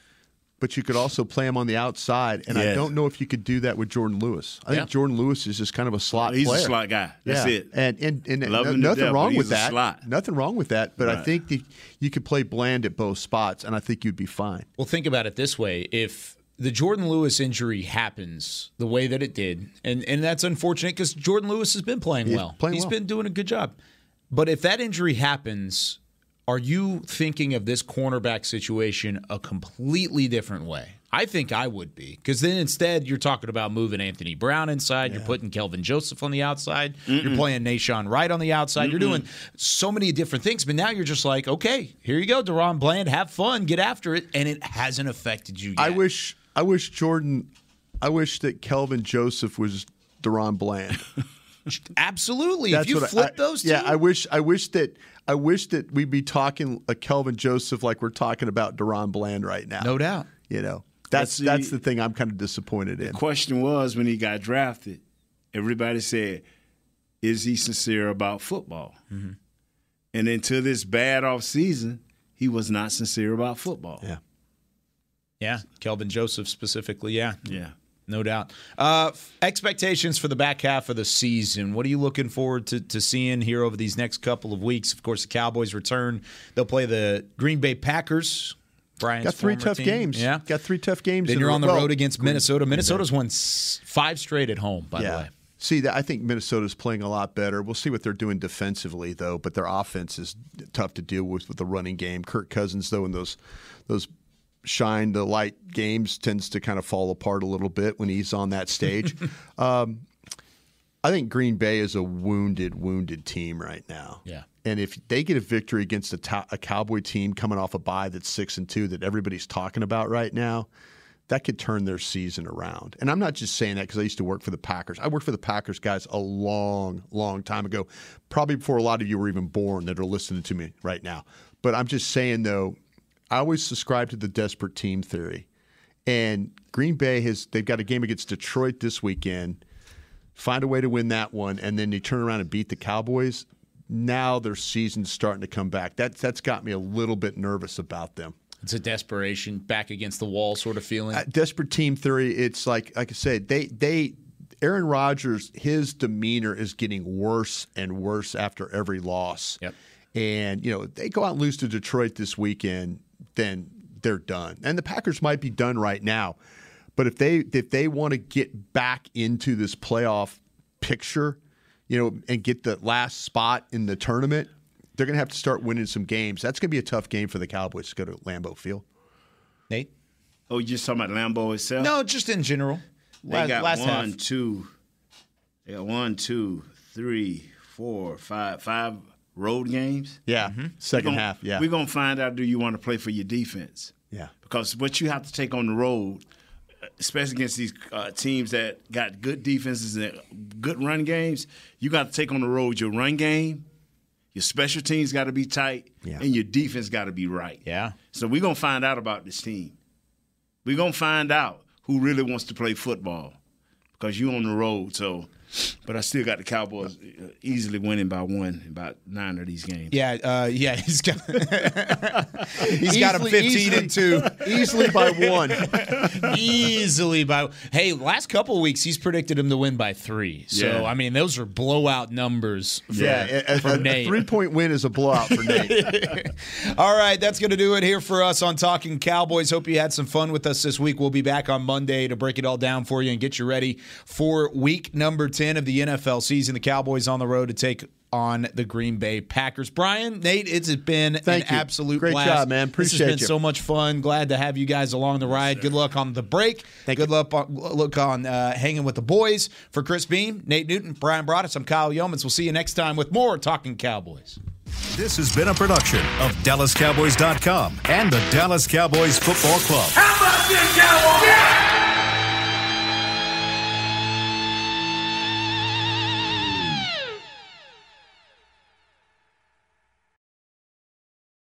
But you could also play him on the outside. And I don't know if you could do that with Jourdan Lewis. I Yeah. think Jourdan Lewis is just kind of a slot He's a slot guy. That's Yeah. it. And and, and Love no- nothing death, wrong with that. slot. Nothing wrong with that. But I think that you could play bland at both spots, and I think you'd be fine. Well, think about it this way: if the Jourdan Lewis injury happens the way that it did, and and that's unfortunate because Jourdan Lewis has been playing He's well. playing He's well. been doing a good job. But if that injury happens, are you thinking of this cornerback situation a completely different way? I think I would be because then instead you're talking about moving Anthony Brown inside, you're putting Kelvin Joseph on the outside, you're playing Nahshon Wright on the outside, you're doing so many different things. But now you're just like, okay, here you go, DaRon Bland, have fun, get after it, and it hasn't affected you yet. I wish I wish Jordan I wish that Kelvin Joseph was DaRon Bland. (laughs) Absolutely. if you flip I- those two, Yeah, I wish I wish that I wish that we'd be talking a Kelvin Joseph like we're talking about DaRon Bland right now. No doubt. You know. That's see- that's the thing I'm kind of disappointed in. The question was when he got drafted, everybody said, "Is he sincere about football?" Mm-hmm. And until this bad off season, he was not sincere about football. Yeah. Yeah, Kelvin Joseph specifically. Yeah, Yeah. No doubt. Uh, expectations for the back half of the season. What are you looking forward to, to seeing here over these next couple of weeks? Of course, the Cowboys return. They'll play the Green Bay Packers. Bryan's Got three tough team. games. Yeah. Got three tough games. Then you're on the road against Minnesota. Minnesota's won five straight at home. By the way. See, I think Minnesota's playing a lot better. We'll see what they're doing defensively, though. But their offense is tough to deal with with the running game. Kirk Cousins, though, in those those shine the light games, tends to kind of fall apart a little bit when he's on that stage. (laughs) um, I think Green Bay is a wounded, wounded team right now. Yeah. And if they get a victory against a, to- a Cowboy team coming off a bye that's six and two that everybody's talking about right now, that could turn their season around. And I'm not just saying that because I used to work for the Packers. I worked for the Packers guys a long, long time ago, probably before a lot of you were even born that are listening to me right now. But I'm just saying though, I always subscribe to the desperate team theory. And Green Bay has they've got a game against Detroit this weekend. Find a way to win that one, and then they turn around and beat the Cowboys. Now their season's starting to come back. That that's got me a little bit nervous about them. It's a desperation, back against the wall sort of feeling. Uh, desperate team theory. It's like like I said, they they Aaron Rodgers, his demeanor is getting worse and worse after every loss. Yep. And you know they go out and lose to Detroit this weekend, then they're done. And the Packers might be done right now, but if they if they want to get back into this playoff picture, you know, and get the last spot in the tournament, they're going to have to start winning some games. That's going to be a tough game for the Cowboys to go to Lambeau Field. Nate? Oh, you just talking about Lambeau itself? No, just in general. They Last- got last one, half. two. They got one, two, three, four, five, five road games. Yeah, Mm-hmm. 2nd gonna- half. Yeah, we're gonna find out. Do you want to play for your defense? Yeah. Because what you have to take on the road, especially against these uh, teams that got good defenses and good run games, you got to take on the road your run game. Your special teams got to be tight, Yeah. and your defense got to be right. Yeah. So we're gonna find out about this team. We're gonna find out who really wants to play football because you're on the road. So, but I still got the Cowboys uh, easily winning by one in about nine of these games. Yeah, uh, yeah, (laughs) he's got (laughs) he's got him Easily- fifteen and two, easily by one. (laughs) easily by. Hey, last couple weeks he's predicted him to win by three. So Yeah. I mean, those are blowout numbers. For, Yeah, a, for Nate. three point win is a blowout for Nate. All right, that's going to do it here for us on Talking Cowboys. Hope you had some fun with us this week. We'll be back on Monday to break it all down for you and get you ready for week number 10 of the NFL season. The Cowboys on the road to take on the Green Bay Packers. Bryan, Nate, it's been Thank an you. absolute Great blast. job, man. This has been you. so much fun. Glad to have you guys along the ride. Good luck on the break. Good luck on, look on uh, hanging with the boys. For Chris Beam, Nate Newton, Bryan Broaddus, I'm Kyle Youmans. We'll see you next time with more Talking Cowboys. This has been a production of DallasCowboys.com and the Dallas Cowboys Football Club. How about this, Cowboys? Yeah!